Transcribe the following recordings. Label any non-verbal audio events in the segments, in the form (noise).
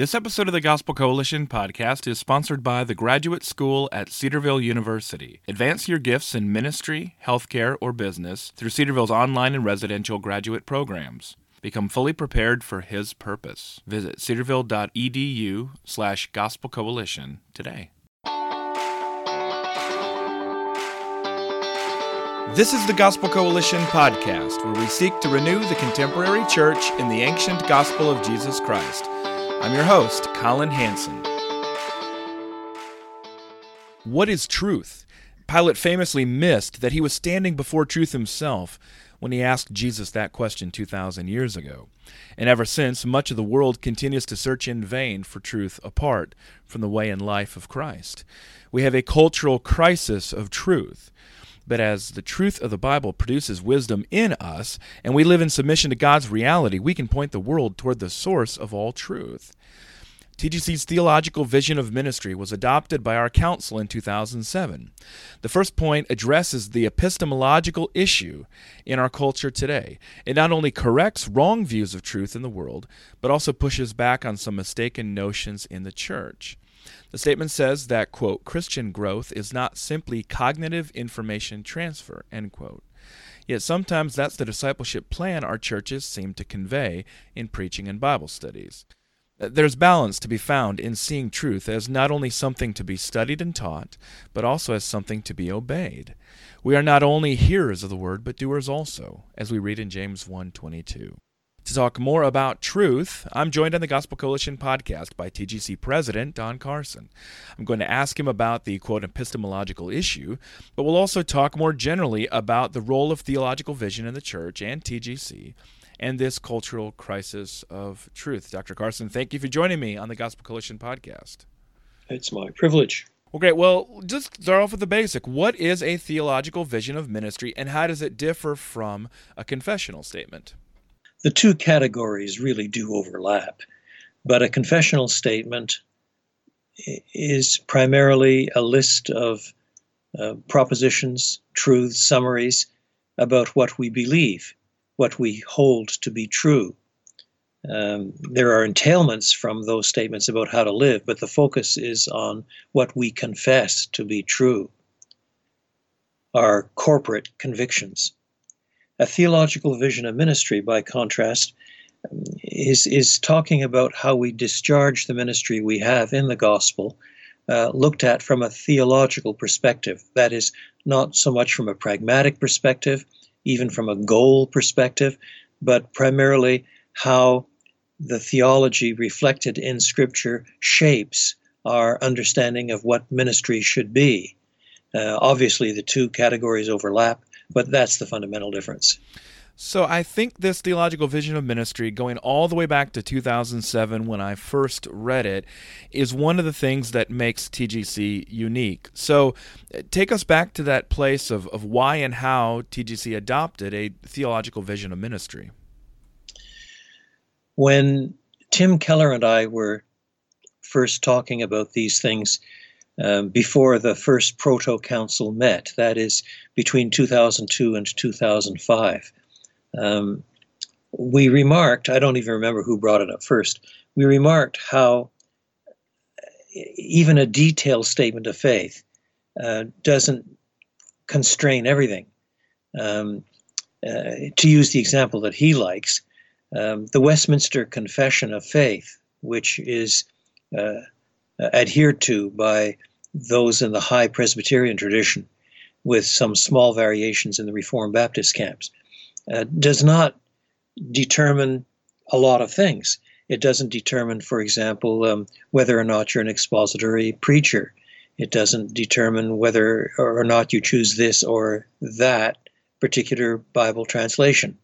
This episode of the Gospel Coalition podcast is sponsored by the Graduate School at Cedarville University. Advance your gifts in ministry, healthcare, or business through Cedarville's online and residential graduate programs. Become fully prepared for His purpose. Visit cedarville.edu slash gospel coalition today. This is the Gospel Coalition podcast, where we seek to renew the contemporary church in the ancient gospel of Jesus Christ. I'm your host, Collin Hansen. What is truth? Pilate famously missed that he was standing before truth himself when he asked Jesus that question 2,000 years ago. And ever since, much of the world continues to search in vain for truth apart from the way and life of Christ. We have a cultural crisis of truth. But as the truth of the Bible produces wisdom in us, and we live in submission to God's reality, we can point the world toward the source of all truth. TGC's theological vision of ministry was adopted by our council in 2007. The first point addresses the epistemological issue in our culture today. It not only corrects wrong views of truth in the world, but also pushes back on some mistaken notions in the church. The statement says that, quote, Christian growth is not simply cognitive information transfer, end quote. Yet sometimes that's the discipleship plan our churches seem to convey in preaching and Bible studies. Uh, there's balance to be found in seeing truth as not only something to be studied and taught, but also as something to be obeyed. We are not only hearers of the word, but doers also, as we read in James 1:22. To talk more about truth, I'm joined on the Gospel Coalition podcast by TGC President Don Carson. I'm going to ask him about the quote epistemological issue, but we'll also talk more generally about the role of theological vision in the church and TGC and this cultural crisis of truth. Dr. Carson, thank you for joining me on the Gospel Coalition podcast. It's my privilege. Well, great. Well, just start off with the basic. What is a theological vision of ministry, and how does it differ from a confessional statement? the two categories really do overlap, but a confessional statement is primarily a list of uh, propositions, truths, summaries about what we believe, what we hold to be true. Um, there are entailments from those statements about how to live, but the focus is on what we confess to be true, our corporate convictions. A theological vision of ministry, by contrast, is, is talking about how we discharge the ministry we have in the gospel, uh, looked at from a theological perspective. That is, not so much from a pragmatic perspective, even from a goal perspective, but primarily how the theology reflected in Scripture shapes our understanding of what ministry should be. Uh, obviously, the two categories overlap, but that's the fundamental difference. So I think this theological vision of ministry, going all the way back to 2007 when I first read it, is one of the things that makes TGC unique. So take us back to that place of, of why and how TGC adopted a theological vision of ministry. When Tim Keller and I were first talking about these things, um, before the first proto council met, that is between 2002 and 2005. Um, we remarked, I don't even remember who brought it up first, we remarked how even a detailed statement of faith uh, doesn't constrain everything. Um, uh, to use the example that he likes, um, the Westminster Confession of Faith, which is uh, adhered to by those in the high Presbyterian tradition, with some small variations in the Reformed Baptist camps, uh, does not determine a lot of things. It doesn't determine, for example, um, whether or not you're an expository preacher. It doesn't determine whether or not you choose this or that particular Bible translation.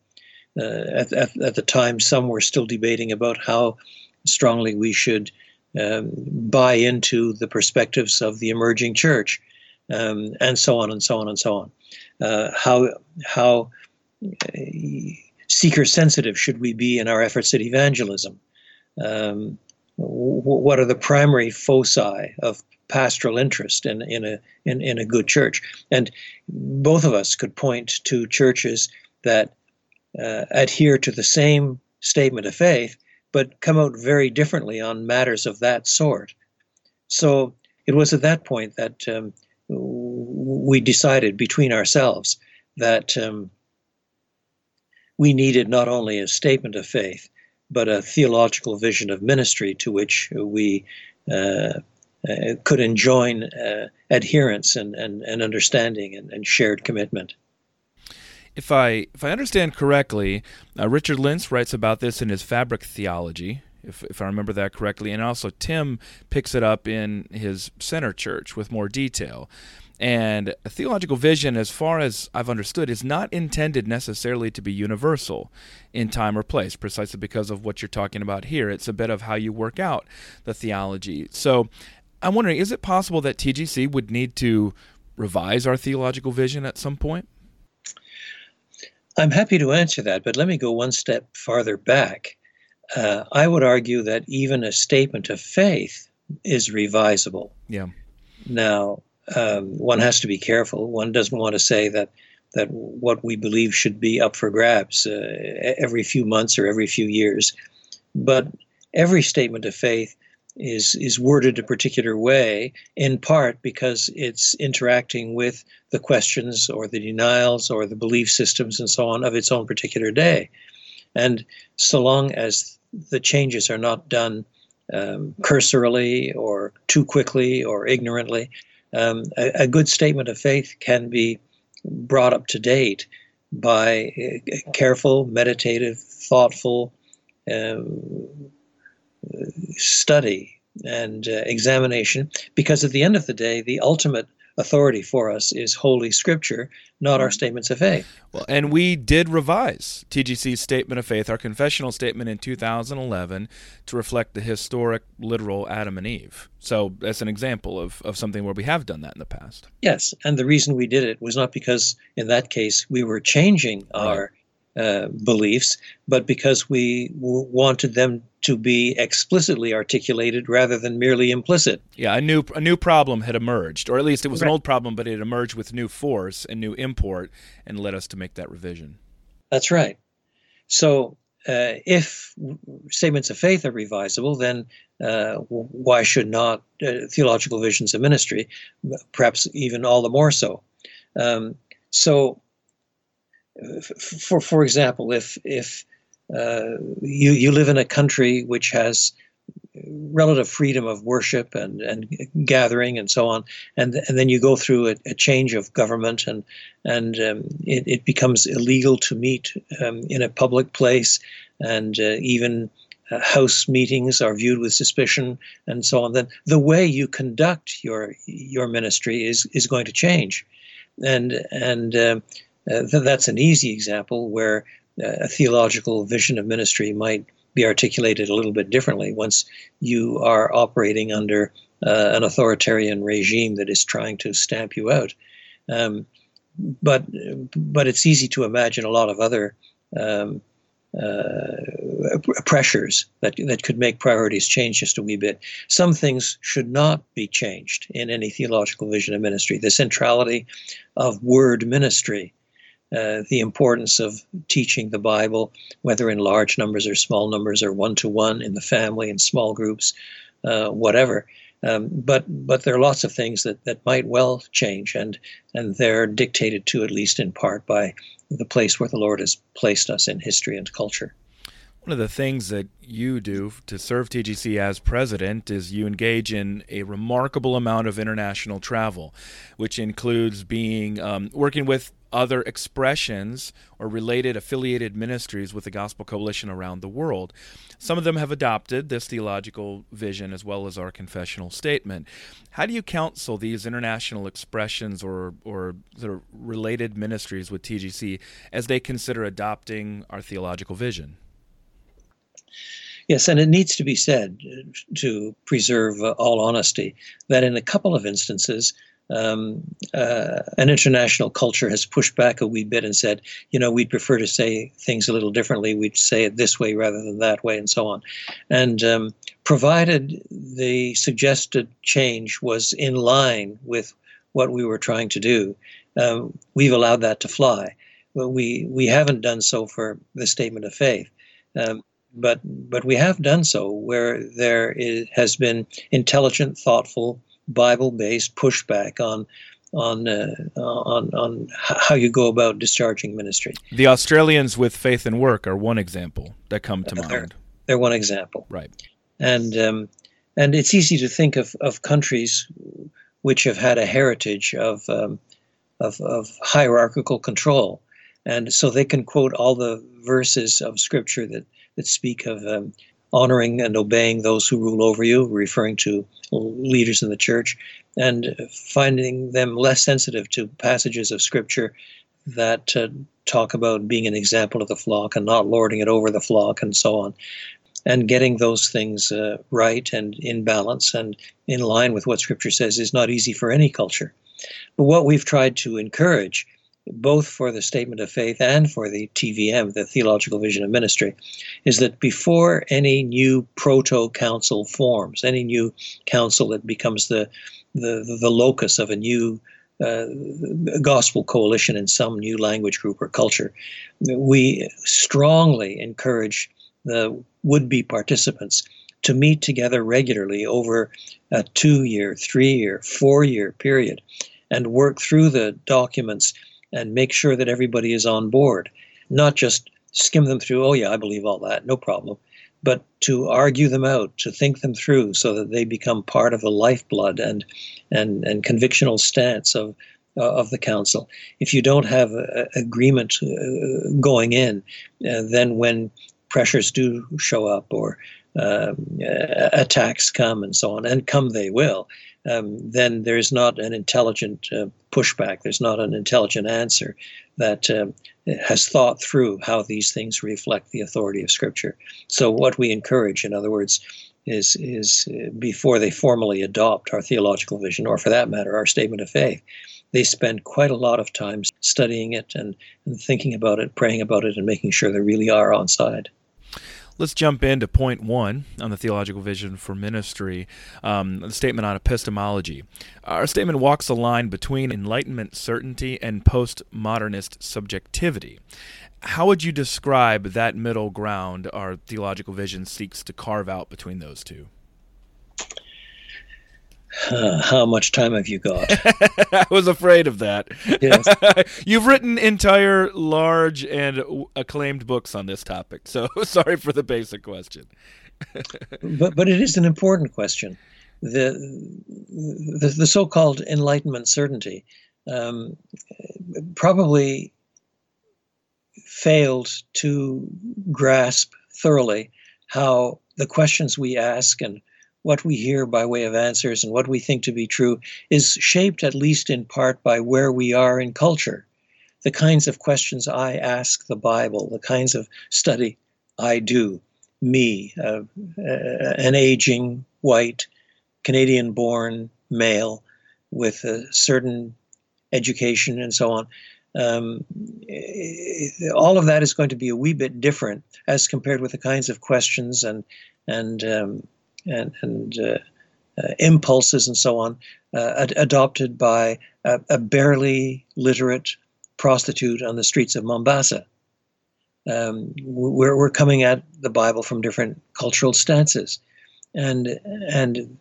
Uh, at, at, at, the time, some were still debating about how strongly we should um, buy into the perspectives of the emerging church, um, and so on and so on and so on. Uh, how how seeker sensitive should we be in our efforts at evangelism? Um, what are the primary foci of pastoral interest in, in a in, in a good church? And both of us could point to churches that uh, adhere to the same statement of faith, but come out very differently on matters of that sort. So it was at that point that um, we decided between ourselves that um, we needed not only a statement of faith, but a theological vision of ministry to which we uh, uh, could enjoin uh, adherence and, and, and understanding and, and, shared commitment. If I if I understand correctly, uh, Richard Lints writes about this in his Fabric Theology, if, if I remember that correctly, and also Tim picks it up in his Center Church with more detail. And a theological vision, as far as I've understood, is not intended necessarily to be universal in time or place, precisely because of what you're talking about here. It's a bit of how you work out the theology. So I'm wondering is it possible that TGC would need to revise our theological vision at some point? I'm happy to answer that, but let me go one step farther back. Uh, I would argue that even a statement of faith is revisable. Yeah. Now, um, one has to be careful. One doesn't want to say that that what we believe should be up for grabs uh, every few months or every few years. But every statement of faith is is worded a particular way, in part because it's interacting with the questions or the denials or the belief systems and so on of its own particular day. And so long as the changes are not done um, cursorily or too quickly or ignorantly, um, a, a, good statement of faith can be brought up to date by careful, meditative, thoughtful um, study and uh, examination, because at the end of the day, the ultimate authority for us is Holy Scripture, not our mm-hmm. statements of faith. Well, and we did revise TGC's statement of faith, our confessional statement in 2011, to reflect the historic, literal Adam and Eve. So that's an example of, of something where we have done that in the past. Yes, and the reason we did it was not because, in that case, we were changing our uh, beliefs, but because we w- wanted them to be explicitly articulated rather than merely implicit. Yeah, a new a new problem had emerged, or at least it was right. an old problem, but it emerged with new force and new import, and led us to make that revision. That's right. So, uh, if statements of faith are revisable, then uh, why should not uh, theological visions of ministry, perhaps even all the more so? Um, so for for example, if if uh, you you live in a country which has relative freedom of worship and, and gathering and so on, and and then you go through a, a change of government and and um, it, it becomes illegal to meet um, in a public place, and uh, even uh, house meetings are viewed with suspicion and so on. Then the way you conduct your your ministry is is going to change, and and uh, th- that's an easy example where uh, a theological vision of ministry might be articulated a little bit differently once you are operating under uh, an authoritarian regime that is trying to stamp you out. Um, but but it's easy to imagine a lot of other um, uh, pressures that that could make priorities change just a wee bit. Some things should not be changed in any theological vision of ministry. The centrality of word ministry uh, the importance of teaching the Bible, whether in large numbers or small numbers, or one to one in the family, in small groups, uh, whatever. Um, but but there are lots of things that, that might well change, and and they're dictated to at least in part by the place where the Lord has placed us in history and culture. One of the things that you do to serve TGC as president is you engage in a remarkable amount of international travel, which includes being um, working with other expressions or related affiliated ministries with the Gospel Coalition around the world. Some of them have adopted this theological vision as well as our confessional statement. How do you counsel these international expressions or, or related ministries with TGC as they consider adopting our theological vision? Yes, and it needs to be said to preserve uh, all honesty that in a couple of instances, um, uh, an international culture has pushed back a wee bit and said, you know, we'd prefer to say things a little differently. We'd say it this way rather than that way, and so on. And um, provided the suggested change was in line with what we were trying to do, um, we've allowed that to fly. But we we haven't done so for the statement of faith. Um, but but we have done so where there is, has been intelligent, thoughtful, Bible-based pushback on on uh, on on how you go about discharging ministry. The Australians with faith and work are one example that come to they're, mind. They're one example, right? And um, and it's easy to think of, of countries which have had a heritage of, um, of of hierarchical control, and so they can quote all the verses of scripture that that speak of um, honoring and obeying those who rule over you, referring to leaders in the church, and finding them less sensitive to passages of scripture that uh, talk about being an example of the flock and not lording it over the flock and so on. And getting those things uh, right and in balance and in line with what scripture says is not easy for any culture. But what we've tried to encourage both for the statement of faith and for the TVM, the Theological Vision of Ministry, is that before any new proto council forms, any new council that becomes the the, the locus of a new uh, gospel coalition in some new language group or culture, we strongly encourage the would be participants to meet together regularly over a two year, three year, four year period and work through the documents and make sure that everybody is on board, not just skim them through, oh, yeah, I believe all that, no problem, but to argue them out, to think them through so that they become part of the lifeblood and, and, and convictional stance of, uh, of the council. If you don't have a, a agreement uh, going in, uh, then when pressures do show up or um, attacks come and so on, and come they will, um, then there's not an intelligent uh, pushback. There's not an intelligent answer that um, has thought through how these things reflect the authority of Scripture. So, what we encourage, in other words, is is uh, before they formally adopt our theological vision, or for that matter, our statement of faith, they spend quite a lot of time studying it and, and thinking about it, praying about it, and making sure they really are on side. Let's jump into point one on the theological vision for ministry, um, the statement on epistemology. Our statement walks a line between Enlightenment certainty and postmodernist subjectivity. How would you describe that middle ground our theological vision seeks to carve out between those two? Uh, how much time have you got? (laughs) I was afraid of that. Yes. (laughs) You've written entire, large, and acclaimed books on this topic, so (laughs) sorry for the basic question. but but it is an important question. The the, the so-called Enlightenment certainty um, probably failed to grasp thoroughly how the questions we ask and what we hear by way of answers and what we think to be true is shaped at least in part by where we are in culture. The kinds of questions I ask the Bible, the kinds of study I do, me, uh, uh, an aging white Canadian born male with a certain education and so on. Um, all of that is going to be a wee bit different as compared with the kinds of questions and and um, and, and uh, uh, impulses and so on uh, ad- adopted by a, a, barely literate prostitute on the streets of Mombasa. Um, we're, we're coming at the Bible from different cultural stances, and and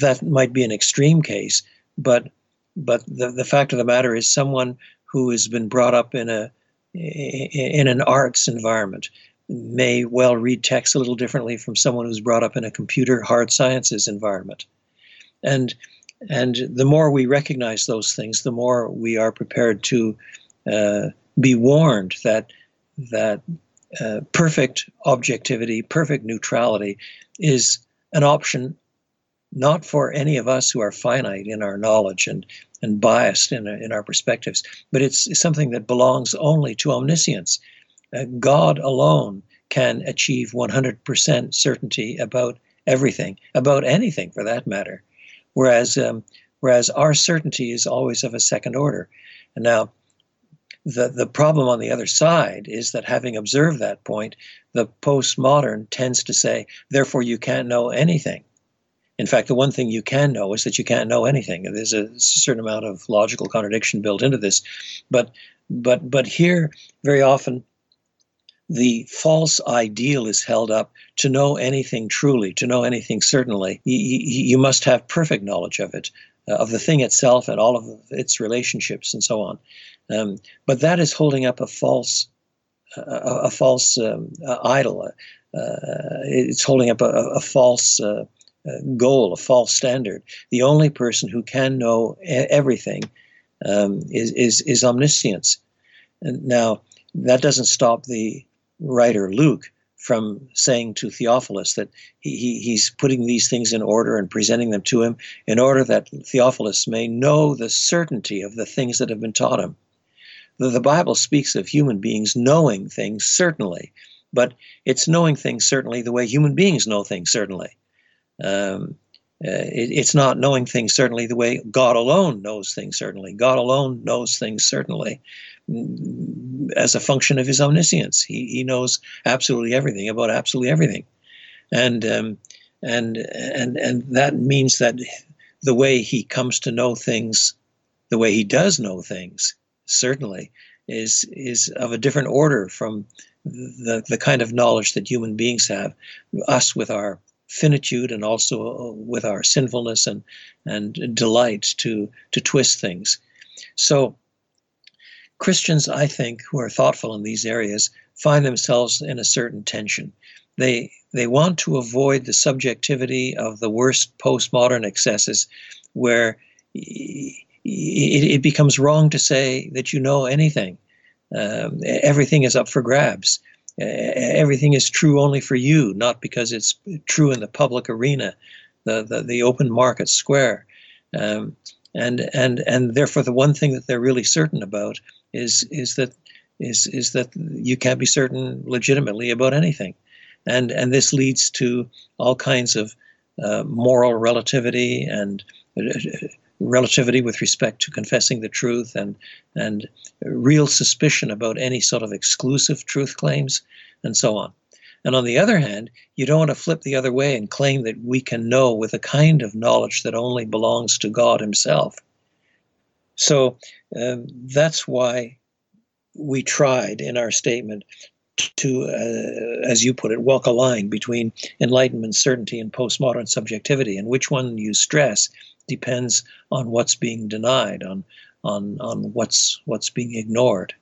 that might be an extreme case, but but the, the fact of the matter is someone who has been brought up in a in an arts environment may well read text a little differently from someone who's brought up in a computer hard sciences environment. And and the more we recognize those things, the more we are prepared to uh, be warned that that uh, perfect objectivity, perfect neutrality, is an option not for any of us who are finite in our knowledge and and biased in, in our perspectives, but it's something that belongs only to omniscience. God alone can achieve 100% certainty about everything, about anything for that matter. Whereas, um, whereas our certainty is always of a second order. And now, the, the problem on the other side is that having observed that point, the postmodern tends to say, therefore, you can't know anything. In fact, the one thing you can know is that you can't know anything. There's a certain amount of logical contradiction built into this, but but but here very often the false ideal is held up to know anything truly, to know anything certainly. You, you must have perfect knowledge of it, uh, of the thing itself and all of its relationships and so on. Um, but that is holding up a false, uh, a, false um, uh, idol. Uh, it's holding up a, a false uh, uh, goal, a false standard. The only person who can know everything um, is, is is omniscience. And now that doesn't stop the writer Luke from saying to Theophilus that he, he, he's putting these things in order and presenting them to him in order that Theophilus may know the certainty of the things that have been taught him. The, the Bible speaks of human beings knowing things certainly, but it's knowing things certainly the way human beings know things certainly. Um, uh, it, it's not knowing things certainly the way God alone knows things certainly. God alone knows things certainly as a function of his omniscience. He, he knows absolutely everything about absolutely everything. And, um, and, and, and that means that the way he comes to know things, the way he does know things, certainly, is, is of a different order from the, the kind of knowledge that human beings have, us with our finitude and also with our sinfulness and, and delight to, to twist things. So Christians, I think, who are thoughtful in these areas, find themselves in a certain tension. They they want to avoid the subjectivity of the worst postmodern excesses, where it, it becomes wrong to say that you know anything. Um, everything is up for grabs. Everything is true only for you, not because it's true in the public arena, the the, the open market square. Um, and and and therefore, the one thing that they're really certain about is is that is is that you can't be certain legitimately about anything, and and this leads to all kinds of uh, moral relativity and uh, relativity with respect to confessing the truth and and real suspicion about any sort of exclusive truth claims and so on. And on the other hand, you don't want to flip the other way and claim that we can know with a kind of knowledge that only belongs to God Himself. So um, that's why we tried in our statement to, uh, as you put it, walk a line between enlightenment certainty and postmodern subjectivity. And which one you stress depends on what's being denied, on on on what's what's being ignored.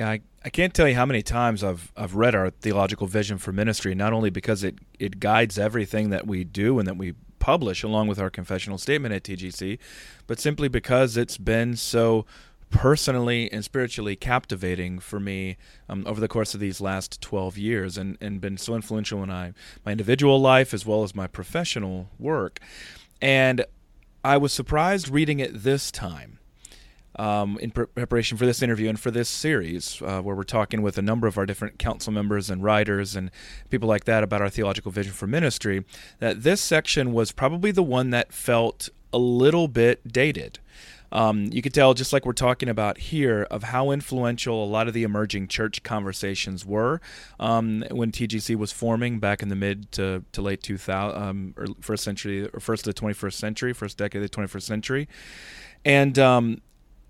Yeah, I, I can't tell you how many times I've I've read our theological vision for ministry, not only because it, it guides everything that we do and that we publish along with our confessional statement at TGC, but simply because it's been so personally and spiritually captivating for me um, over the course of these last 12 years and, and been so influential in I, my individual life as well as my professional work. And I was surprised reading it this time um, in pre- preparation for this interview and for this series, uh, where we're talking with a number of our different council members and writers and people like that about our theological vision for ministry, that this section was probably the one that felt a little bit dated. Um, you could tell, just like we're talking about here, of how influential a lot of the emerging church conversations were um, when TGC was forming back in the mid to, to late 2000, um, or first century, or first of the 21st century, first decade of the 21st century. And um,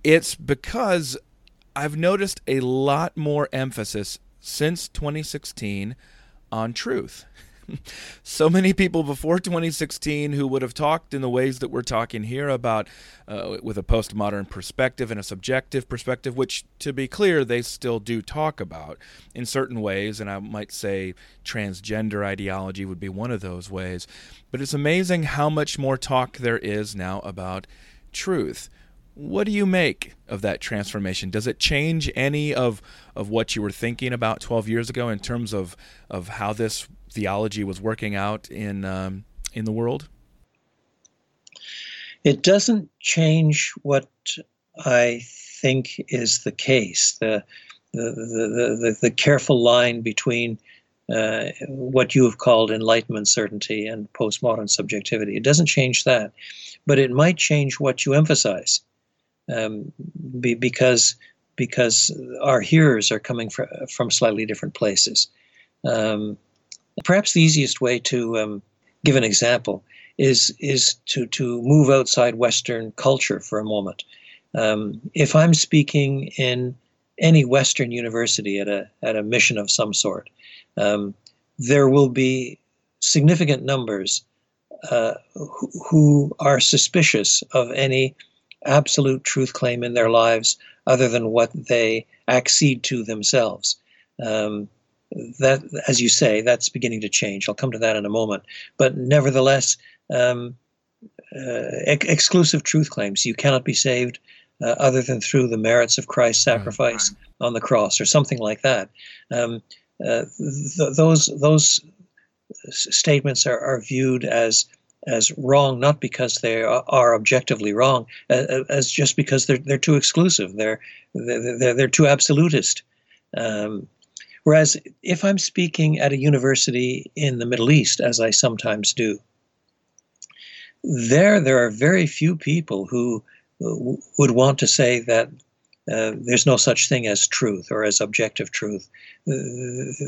it's because I've noticed a lot more emphasis since 2016 on truth. (laughs) so many people before 2016 who would have talked in the ways that we're talking here about uh, with a postmodern perspective and a subjective perspective which to be clear they still do talk about in certain ways and i might say transgender ideology would be one of those ways but it's amazing how much more talk there is now about truth what do you make of that transformation? Does it change any of of what you were thinking about 12 years ago in terms of of how this theology was working out in um, in the world? It doesn't change what I think is the case. The the the, the, the careful line between uh, what you have called enlightenment certainty and postmodern subjectivity. It doesn't change that, but it might change what you emphasize um, be, because because our hearers are coming from, from slightly different places. Um, perhaps the easiest way to um, give an example is is to to move outside Western culture for a moment. Um, if I'm speaking in any Western university at a at a mission of some sort, um, there will be significant numbers uh, who, who are suspicious of any absolute truth claim in their lives other than what they accede to themselves. Um, that, as you say, that's beginning to change. I'll come to that in a moment. But nevertheless, um, uh, ex- exclusive truth claims. You cannot be saved uh, other than through the merits of Christ's sacrifice right. on the cross, or something like that. Um, uh, th- those those statements are, are viewed as as wrong, not because they are, objectively wrong, uh, as just because they're they're too exclusive. They're they're they're too absolutist. Um, whereas if I'm speaking at a university in the Middle East, as I sometimes do, there there are very few people who would want to say that uh, there's no such thing as truth or as objective truth. Uh,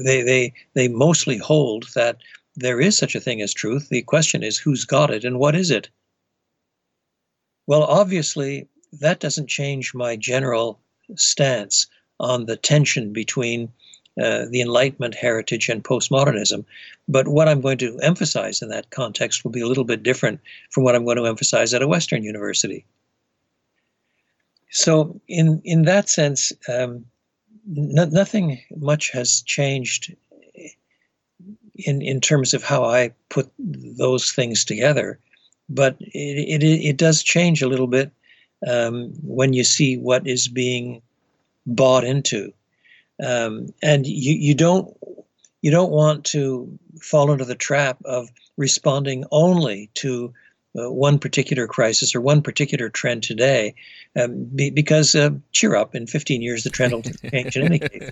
they, they, they mostly hold that there is such a thing as truth. The question is who's got it and what is it? Well, obviously, that doesn't change my general stance on the tension between uh, the Enlightenment heritage and postmodernism. But what I'm going to emphasize in that context will be a little bit different from what I'm going to emphasize at a Western university. So, in in that sense, um, nothing much has changed in in terms of how I put those things together, but it it, it does change a little bit um, when you see what is being bought into, um, and you you don't you don't want to fall into the trap of responding only to uh, one particular crisis or one particular trend today, um, be, because uh, cheer up, in 15 years the trend will (laughs) change in any case,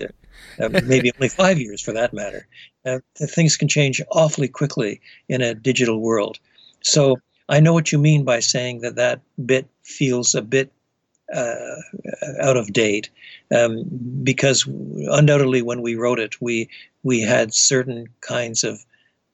uh, maybe only five years for that matter. Uh, things can change awfully quickly in a digital world. So I know what you mean by saying that that bit feels a bit uh, out of date, um, because undoubtedly when we wrote it, we we had certain kinds of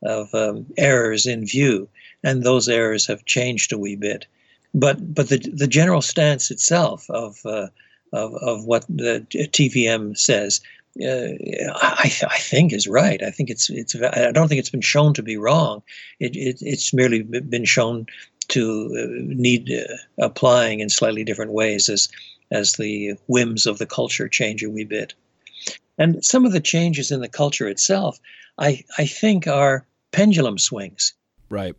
of um, errors in view and those errors have changed a wee bit. But but the the general stance itself of uh, of of what the TVM says, uh, I, I think is right. I think it's it's I don't think it's been shown to be wrong. It, it it's merely been shown to uh, need uh, applying in slightly different ways as as the whims of the culture change a wee bit. And some of the changes in the culture itself, I I think are pendulum swings. Right.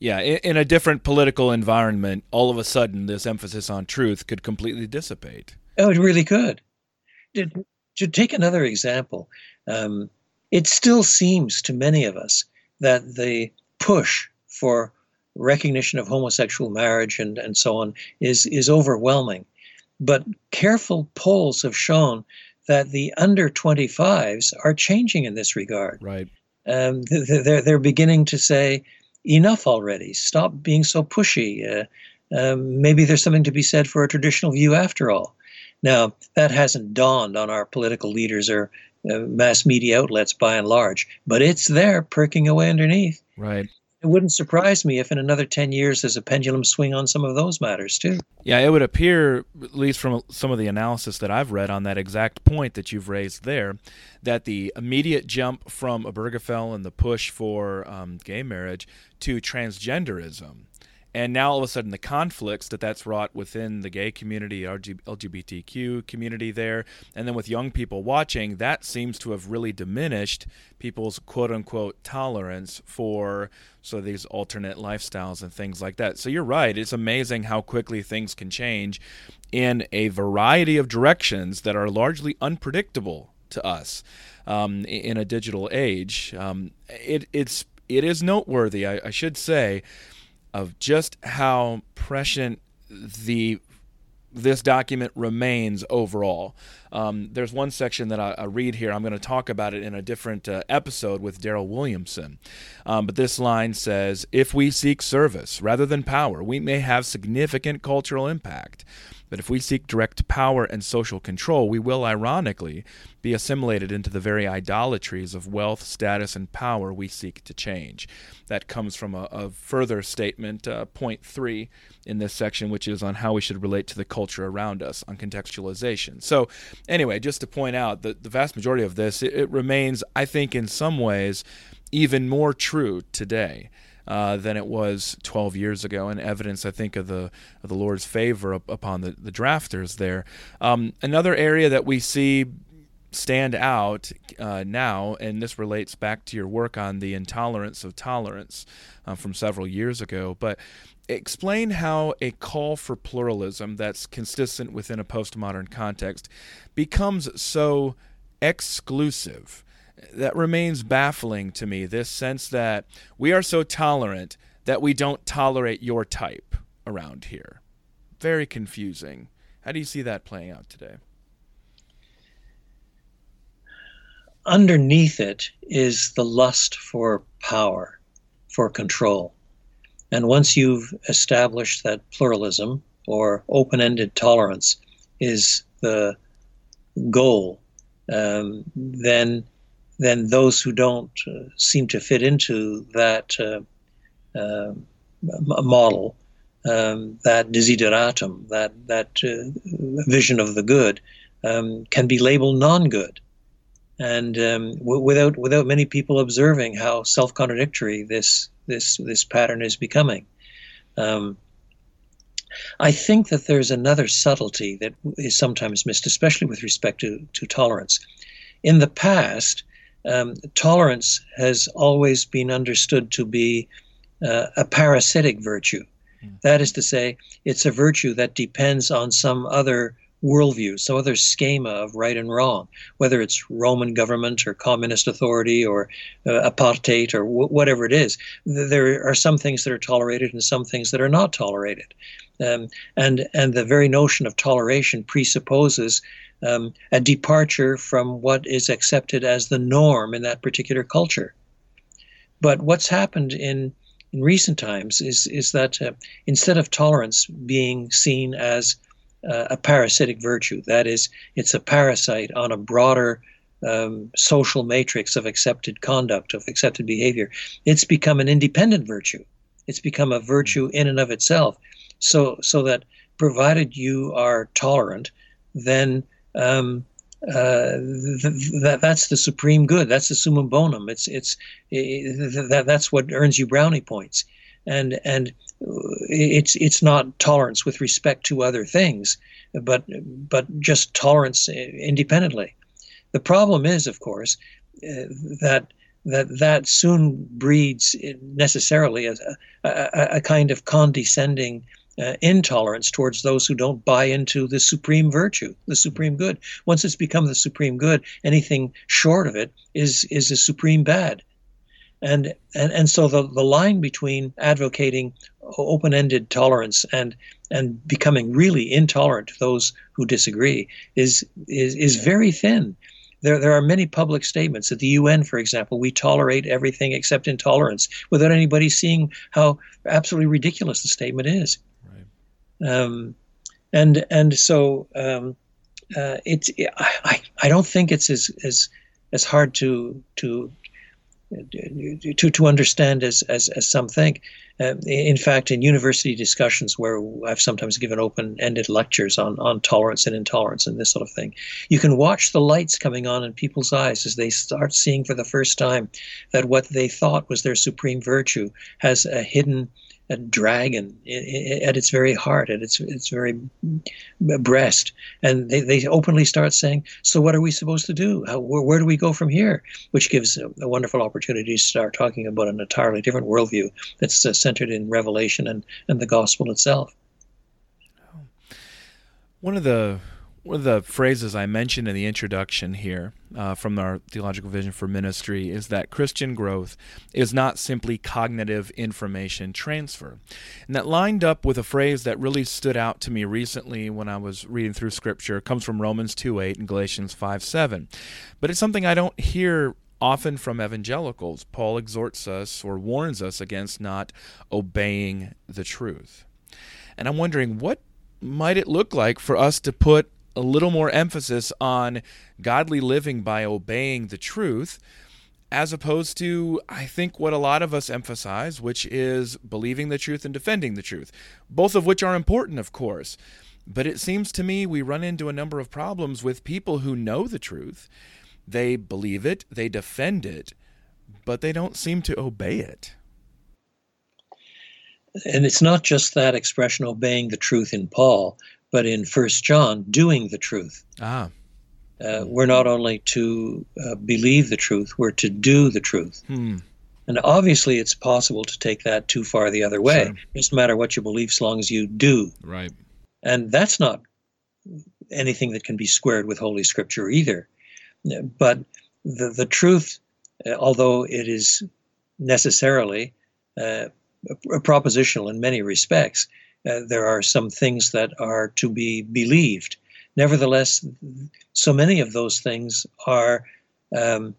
Yeah, in, a different political environment, all of a sudden this emphasis on truth could completely dissipate. Oh, it really could. To, to take another example, um, it still seems to many of us that the push for recognition of homosexual marriage and, and so on is, is overwhelming. But careful polls have shown that the under 25s are changing in this regard. Right. Um, they're, they're beginning to say, enough already. Stop being so pushy. Uh, um, maybe there's something to be said for a traditional view after all. Now, that hasn't dawned on our political leaders or uh, mass media outlets by and large, but it's there perking away underneath. Right. It wouldn't surprise me if in another 10 years there's a pendulum swing on some of those matters too. Yeah, it would appear, at least from some of the analysis that I've read on that exact point that you've raised there, that the immediate jump from Obergefell and the push for um, gay marriage to transgenderism and now all of a sudden the conflicts that that's wrought within the gay community lgbtq community there and then with young people watching that seems to have really diminished people's quote unquote tolerance for so these alternate lifestyles and things like that. So you're right it's amazing how quickly things can change in a variety of directions that are largely unpredictable to us um, in a digital age. Um, it, it's it is noteworthy I, I should say of just how prescient the this document remains overall. Um, there's one section that I, I, read here. I'm going to talk about it in a different uh, episode with Darryl Williamson. Um, but this line says If we seek service rather than power, we may have significant cultural impact. But if we seek direct power and social control, we will, ironically, be assimilated into the very idolatries of wealth, status, and power we seek to change. That comes from a, a further statement, uh, point three in this section, which is on how we should relate to the culture around us, on contextualization. So, anyway, just to point out that the vast majority of this, it, it remains, I think, in some ways, even more true today. Uh, than it was 12 years ago, and evidence, I think, of the of the Lord's favor up, upon the, the drafters there. Um, another area that we see stand out uh, now, and this relates back to your work on the intolerance of tolerance uh, from several years ago, but explain how a call for pluralism that's consistent within a postmodern context becomes so exclusive that remains baffling to me this sense that we are so tolerant that we don't tolerate your type around here. Very confusing. How do you see that playing out today? Underneath it is the lust for power, for control. And once you've established that pluralism or open ended tolerance is the goal, um, then then those who don't uh, seem to fit into that uh, uh, model, um, that desideratum, that that uh, vision of the good, um, can be labeled non-good, and um, w- without without many people observing how self-contradictory this this this pattern is becoming. Um, I think that there's another subtlety that is sometimes missed, especially with respect to, to tolerance. In the past, um, tolerance has always been understood to be uh, a parasitic virtue. Mm. That is to say, it's a virtue that depends on some other worldview, some other schema of right and wrong, whether it's Roman government or communist authority or uh, apartheid or w- whatever it is. There are some things that are tolerated and some things that are not tolerated. Um, and, and the very notion of toleration presupposes um, a departure from what is accepted as the norm in that particular culture. But what's happened in in recent times is is that uh, instead of tolerance being seen as uh, a parasitic virtue, that is, it's a parasite on a broader um, social matrix of accepted conduct, of accepted behavior, it's become an independent virtue. It's become a virtue in and of itself. So so that provided you are tolerant, then um, uh, th- that that's the supreme good. That's the summum bonum. It's it's it, that that's what earns you brownie points, and and it's it's not tolerance with respect to other things, but but just tolerance independently. The problem is, of course, uh, that that that soon breeds necessarily a, a, a kind of condescending uh, intolerance towards those who don't buy into the supreme virtue, the supreme good. Once it's become the supreme good, anything short of it is is a supreme bad. And and, and so the, the line between advocating open-ended tolerance and and becoming really intolerant to those who disagree is is is very thin. There, there are many public statements at the UN, for example. We tolerate everything except intolerance, without anybody seeing how absolutely ridiculous the statement is. Um, and and so um, uh, it's I, I don't think it's as as as hard to to to to understand as as, as some think. Uh, in fact, in university discussions where I've sometimes given open-ended lectures on on tolerance and intolerance and this sort of thing, you can watch the lights coming on in people's eyes as they start seeing for the first time that what they thought was their supreme virtue has a hidden a dragon at its very heart, at its its very breast, and they, they openly start saying, "So what are we supposed to do? How, where, where do we go from here?" Which gives a, a, wonderful opportunity to start talking about an entirely different worldview that's uh, centered in revelation and and the gospel itself. One of the one of the phrases I mentioned in the introduction here uh, from our theological vision for ministry is that Christian growth is not simply cognitive information transfer. And that lined up with a phrase that really stood out to me recently when I was reading through Scripture. It comes from Romans 2 8 and Galatians 5 7. But it's something I don't hear often from evangelicals. Paul exhorts us or warns us against not obeying the truth. And I'm wondering what might it look like for us to put a little more emphasis on godly living by obeying the truth? as opposed to, I think, what a lot of us emphasize, which is believing the truth and defending the truth, both of which are important, of course. But it seems to me we run into a number of problems with people who know the truth. They believe it, they defend it, but they don't seem to obey it. And it's not just that expression obeying the truth in Paul, but in First John, doing the truth. Ah. Uh, we're not only to uh, believe the truth, we're to do the truth. Hmm. And obviously, it's possible to take that too far the other way. Sure. It doesn't matter what you believe, as long as you do. Right. And that's not anything that can be squared with Holy Scripture either. But the, the truth, uh, although it is necessarily uh, propositional in many respects, uh, there are some things that are to be believed. Nevertheless, so many of those things are um,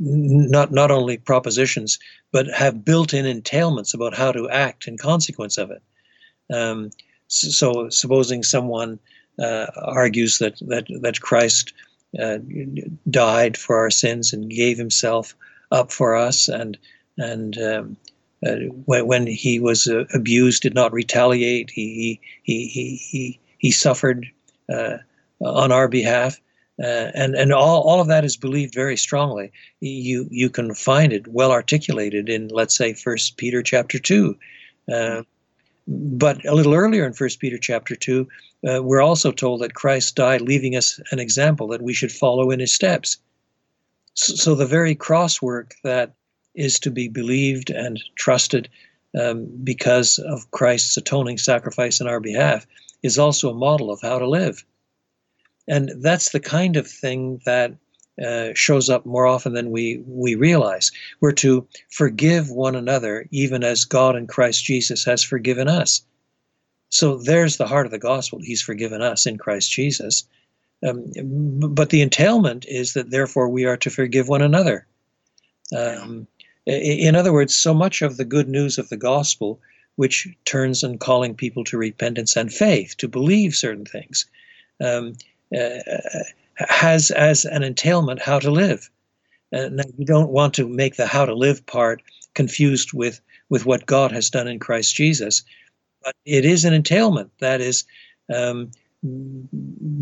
not not only propositions, but have built-in entailments about how to act in consequence of it. Um, so, supposing someone uh, argues that that that Christ uh, died for our sins and gave Himself up for us, and and um, uh, when, when he was uh, abused, did not retaliate. He he he he he suffered uh, on our behalf. Uh, and and all, all of that is believed very strongly. You you can find it well articulated in let's say First Peter chapter two, uh, but a little earlier in First Peter chapter two, uh, we're also told that Christ died, leaving us an example that we should follow in His steps. So the very cross work that is to be believed and trusted um, because of Christ's atoning sacrifice in our behalf is also a model of how to live. And that's the kind of thing that uh, shows up more often than we, we realize. We're to forgive one another, even as God in Christ Jesus has forgiven us. So there's the heart of the gospel. He's forgiven us in Christ Jesus. Um, but the entailment is that therefore we are to forgive one another. Um, in other words, so much of the good news of the gospel which turns on calling people to repentance and faith, to believe certain things, um, uh, has as an entailment how to live. And you don't want to make the how to live part confused with, with what God has done in Christ Jesus. But it is an entailment. That is, um,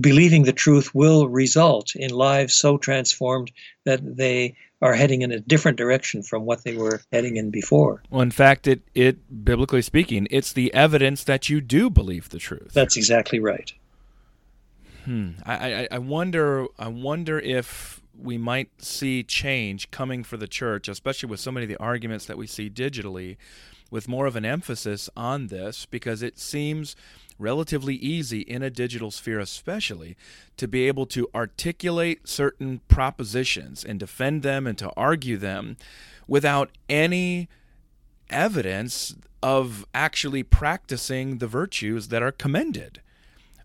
believing the truth will result in lives so transformed that they are heading in a different direction from what they were heading in before. Well, in fact, it, it biblically speaking, it's the evidence that you do believe the truth. That's exactly right. Hmm. I, I, I wonder. I wonder if we might see change coming for the church, especially with so many of the arguments that we see digitally, with more of an emphasis on this, because it seems relatively easy in a digital sphere, especially, to be able to articulate certain propositions and defend them and to argue them without any evidence of actually practicing the virtues that are commended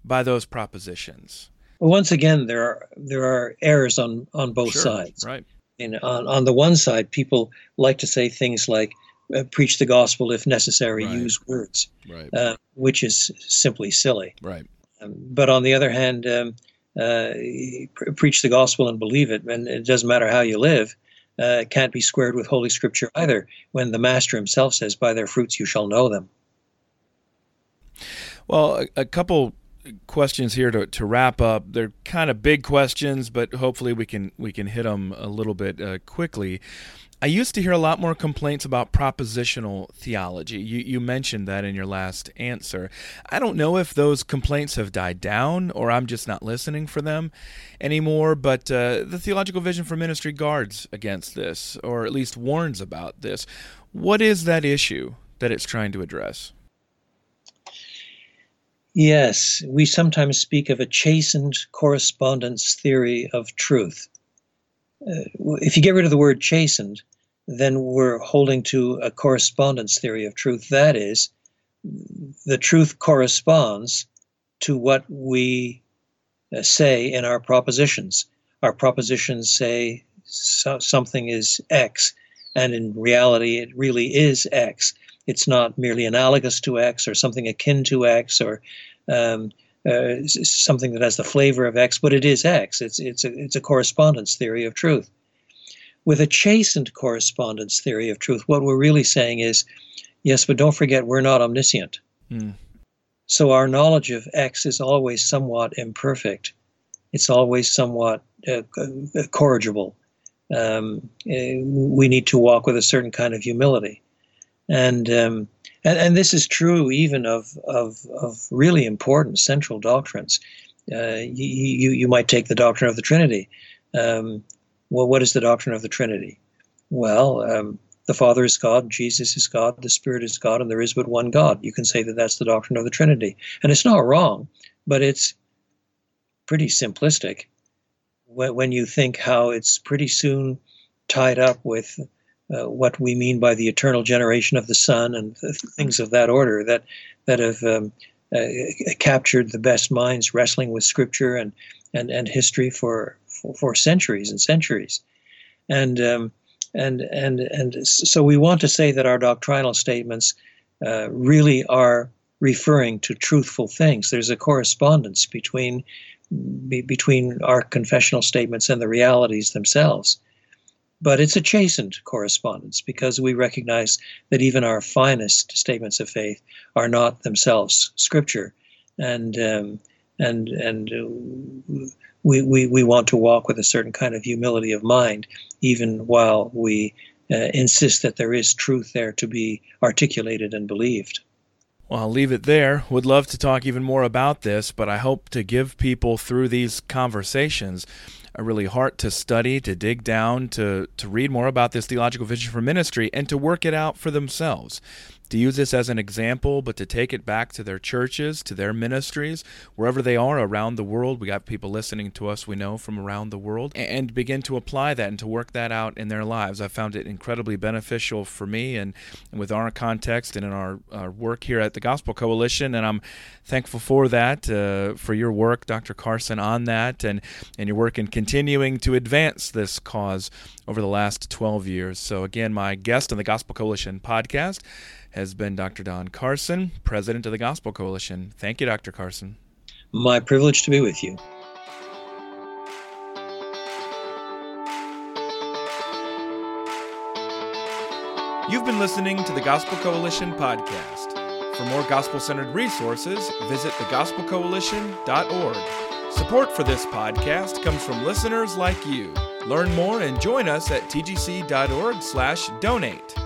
by those propositions. Once again, there are there are errors on on both Sure, sides. Right. And on on the one side, people like to say things like uh, "preach the gospel if necessary," Right. use words, Right. uh, which is simply silly. right. Um, but on the other hand, um, uh, pre- preach the gospel and believe it, and it doesn't matter how you live. Uh, it can't be squared with Holy Scripture either. When the Master Himself says, "By their fruits you shall know them." Well, a, a couple questions here to, to wrap up. They're kind of big questions, but hopefully we can we can hit them a little bit uh, quickly. I used to hear a lot more complaints about propositional theology. You, you mentioned that in your last answer. I don't know if those complaints have died down or I'm just not listening for them anymore, but uh, the Theological Vision for Ministry guards against this, or at least warns about this. What is that issue that it's trying to address? Yes, we sometimes speak of a chastened correspondence theory of truth. Uh, if you get rid of the word chastened, then we're holding to a correspondence theory of truth. That is, the truth corresponds to what we uh, say in our propositions. Our propositions say so, something is X, and in reality, it really is X. it's not merely analogous to X or something akin to X or um, uh, something that has the flavor of X, but it is X. It's it's a it's a correspondence theory of truth. With a chastened correspondence theory of truth, what we're really saying is, yes, but don't forget we're not omniscient. Mm. So our knowledge of X is always somewhat imperfect. It's always somewhat uh, uh corrigible. Um, uh, we need to walk with a certain kind of humility, and um, and, and this is true even of of, of really important central doctrines. Uh, you, you might take the doctrine of the Trinity. Um, well, what is the doctrine of the Trinity? Well, um, the Father is God, Jesus is God, the Spirit is God, and there is but one God. You can say that that's the doctrine of the Trinity. And it's not wrong, but it's pretty simplistic when, when you think how it's pretty soon tied up with uh, what we mean by the eternal generation of the Son and things of that order that that have um, uh, captured the best minds wrestling with Scripture and and, and history for, for, for centuries and centuries, and um, and and and so we want to say that our doctrinal statements uh, really are referring to truthful things. There's a correspondence between be, between our confessional statements and the realities themselves. But it's a chastened correspondence because we recognize that even our finest statements of faith are not themselves scripture, and um, and and uh, we, we we want to walk with a certain kind of humility of mind, even while we uh, insist that there is truth there to be articulated and believed. Well, I'll leave it there. Would love to talk even more about this, but I hope to give people through these conversations a really heart to study, to dig down, to, to read more about this theological vision for ministry, and to work it out for themselves to use this as an example, but to take it back to their churches, to their ministries, wherever they are around the world. We got people listening to us we know from around the world, and begin to apply that and to work that out in their lives. I found it incredibly beneficial for me and, with our context and in our, our, work here at the Gospel Coalition, and I'm thankful for that, uh, for your work, Dr. Carson, on that, and, and your work in continuing to advance this cause over the last 12 years. So, again, my guest on the Gospel Coalition podcast has been Dr. Don Carson, president of the Gospel Coalition. Thank you, Dr. Carson. My privilege to be with you. You've been listening to the Gospel Coalition podcast. For more gospel centered resources, visit thegospelcoalition.org. Support for this podcast comes from listeners like you. Learn more and join us at tgc.org/donate.